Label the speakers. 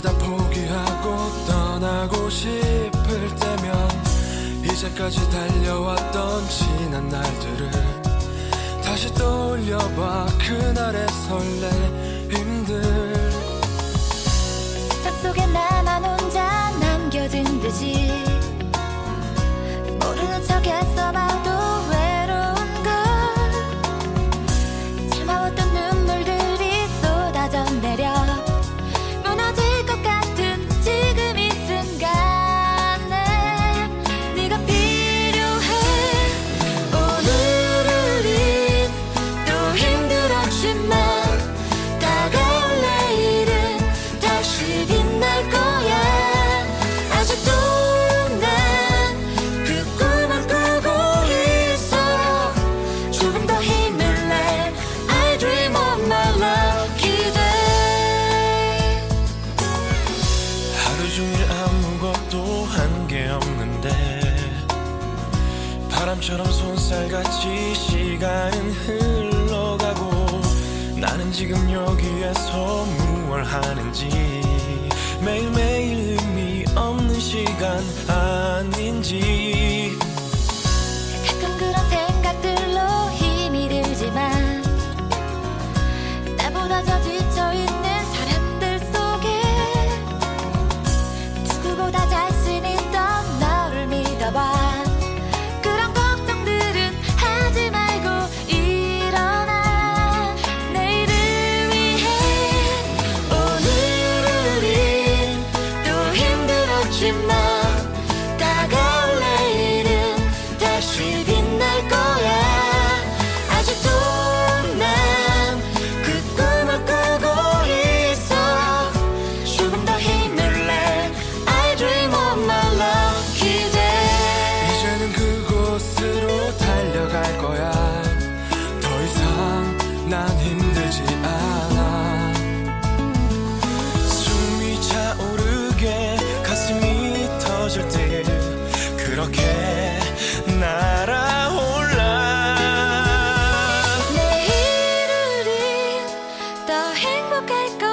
Speaker 1: 다 포기하고 떠나고 싶을 때면 이제까지 달려왔던 지난 날들을 다시 떠올려봐. 그날의 설레 힘들.
Speaker 2: 속에 나
Speaker 1: 바람처럼 손살같이 시간은 흘러가고 나는 지금 여기에서 무얼 하는지 매일매일 의미 없는 시간 아닌지
Speaker 2: you.
Speaker 1: 그렇게 날아올라.
Speaker 2: 내일을 더 행복할 거